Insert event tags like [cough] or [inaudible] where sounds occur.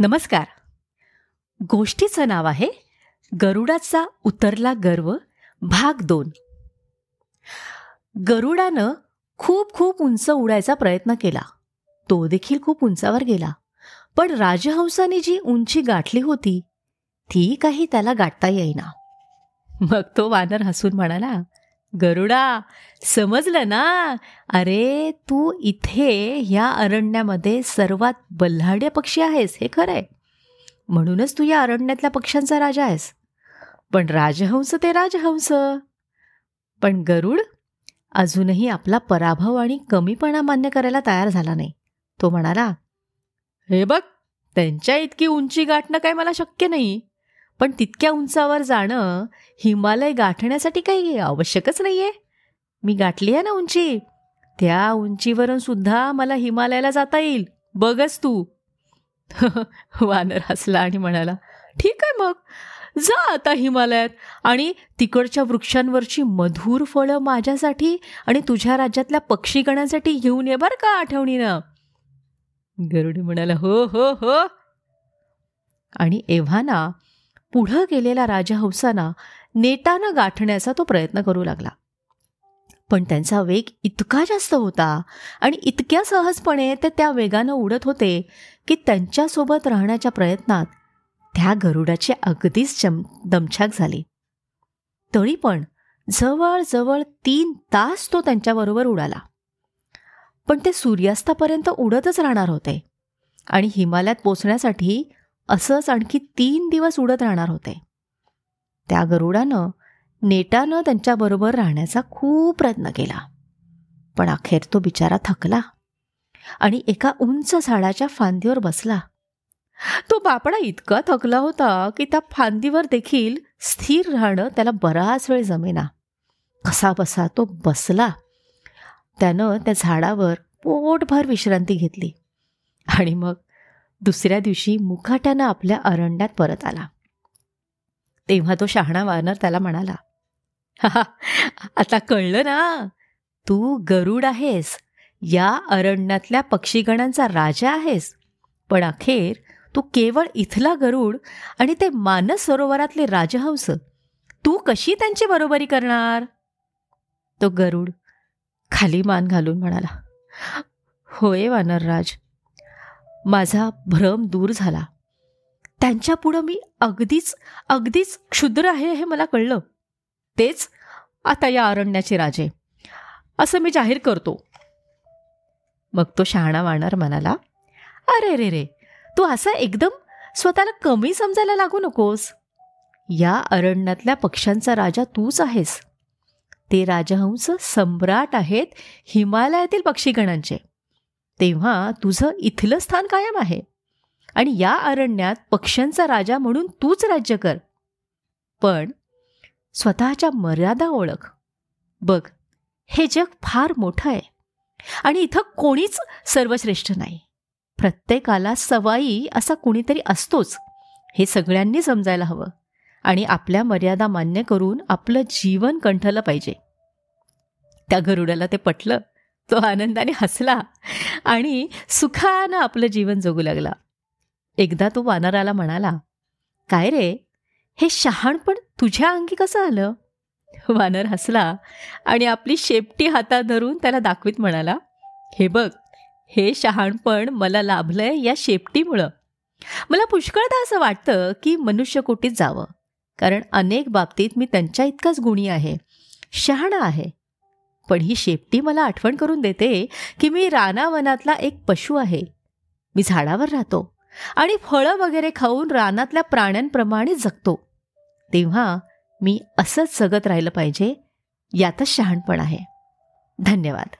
नमस्कार. गोष्टीचं नाव आहे गरुडाचा उतरला गर्व भाग दोन. गरुडानं खूप खूप उंच उडायचा प्रयत्न केला. तो देखील खूप उंचावर गेला. पण राजहंसाने जी उंची गाठली होती ती काही त्याला गाठता येईना. मग तो वानर हसून म्हणाला गरुडा समजलं ना? अरे तू इथे ह्या अरण्यामध्ये सर्वात बल्हाड्या पक्षी आहेस हे खरं आहे म्हणूनच तू या अरण्यातल्या पक्ष्यांचा राजा आहेस. पण राजहंस ते राजहंस. पण गरुड अजूनही आपला पराभव आणि कमीपणा मान्य करायला तयार झाला नाही. तो म्हणाला हे बघ त्यांच्या इतकी उंची गाठणं काय मला शक्य नाही. पण तितक्या उंचावर जाणं हिमालय गाठण्यासाठी काही आवश्यकच नाहीये. मी गाठली आहे ना उंची. त्या उंचीवरून सुद्धा मला हिमालयाला जाता येईल. बघच तू. [laughs] वानर हसला आणि म्हणाला ठीक आहे मग. जा आता हिमालयात. आणि तिकडच्या वृक्षांवरची मधुर फळं माझ्यासाठी आणि तुझ्या राज्यातल्या पक्षीगणांसाठी घेऊन ये बरं का आठवणीनं. गरुडी म्हणाला हो हो हो. आणि एव्हाना पुढं गेलेला राजहंसाना नेटानं गाठण्याचा तो प्रयत्न करू लागला. पण त्यांचा वेग इतका जास्त होता आणि इतक्या सहजपणे ते त्या वेगानं उडत होते की त्यांच्यासोबत राहण्याच्या प्रयत्नात त्या गरुडाची अगदीच चम दमछाक झाली. तरी पण जवळजवळ तीन तास तो त्यांच्याबरोबर उडाला. पण ते सूर्यास्तापर्यंत उडतच राहणार होते आणि हिमालयात पोचण्यासाठी असंच आणखी तीन दिवस उडत राहणार होते. त्या गरुडानं नेटानं त्यांच्याबरोबर राहण्याचा खूप प्रयत्न केला. पण अखेर तो बिचारा थकला आणि एका उंच झाडाच्या फांदीवर बसला. तो बापडा इतका थकला होता की त्या फांदीवर देखील स्थिर राहणं त्याला बराच वेळ जमेना. कसा बसा तो बसला. त्यानं त्या झाडावर पोटभर विश्रांती घेतली. आणि मग दुसऱ्या दिवशी मुखाट्यानं आपल्या अरण्यात परत आला. तेव्हा तो शहाणा वानर त्याला म्हणाला आता कळलं ना तू गरुड आहेस. या अरण्यातल्या पक्षीगणांचा राजा आहेस. पण अखेर तू केवळ इथला गरुड आणि ते मानस सरोवरातले राजहंस. तू कशी त्यांची बरोबरी करणार? तो गरुड खाली मान घालून म्हणाला होय वानरराज माझा भ्रम दूर झाला. त्यांच्यापुढं मी अगदीच अगदीच क्षुद्र आहे हे मला कळलं. तेच आता या अरण्याचे राजे. असं मी जाहीर करतो. मग तो शहाणा वाणार म्हणाला अरे रे रे तू असा एकदम स्वतःला कमी समजायला लागू नकोस. या अरण्यातल्या पक्ष्यांचा राजा तूच आहेस. ते राजहंस सम्राट आहेत हिमालयातील पक्षीगणांचे. तेव्हा तुझं इथलं स्थान कायम आहे. आणि या अरण्यात पक्ष्यांचा राजा म्हणून तूच राज्य कर. पण स्वतःच्या मर्यादा ओळख. बघ हे जग फार मोठं आहे. आणि इथं कोणीच सर्वश्रेष्ठ नाही. प्रत्येकाला सवाई असा कुणीतरी असतोच. हे सगळ्यांनी समजायला हवं. आणि आपल्या मर्यादा मान्य करून आपलं जीवन कंठलं पाहिजे. त्या गरुडाला ते पटलं. तो आनंदाने हसला आणि सुखानं आपलं जीवन जगू लागला. एकदा तो वानराला म्हणाला काय रे हे शहाणपण तुझ्या अंगी कसं आलं? वानर हसला आणि आपली शेपटी हातात धरून त्याला दाखवीत म्हणाला हे बघ हे शहाणपण मला लाभलंय या शेपटीमुळं. मला पुष्कळदा असं वाटतं की मनुष्यकोटीत जावं कारण अनेक बाबतीत मी त्यांच्या इतकाच गुणी आहे शहाणा आहे. पण ही शेपटी मला आठवण करून देते की मी रानावनातला एक पशु आहे. मी झाडावर राहतो आणि फळं वगैरे खाऊन रानातल्या प्राण्यांप्रमाणे जगतो. तेव्हा मी असंच जगत राहिलं पाहिजे यातच शहाणपण आहे. धन्यवाद.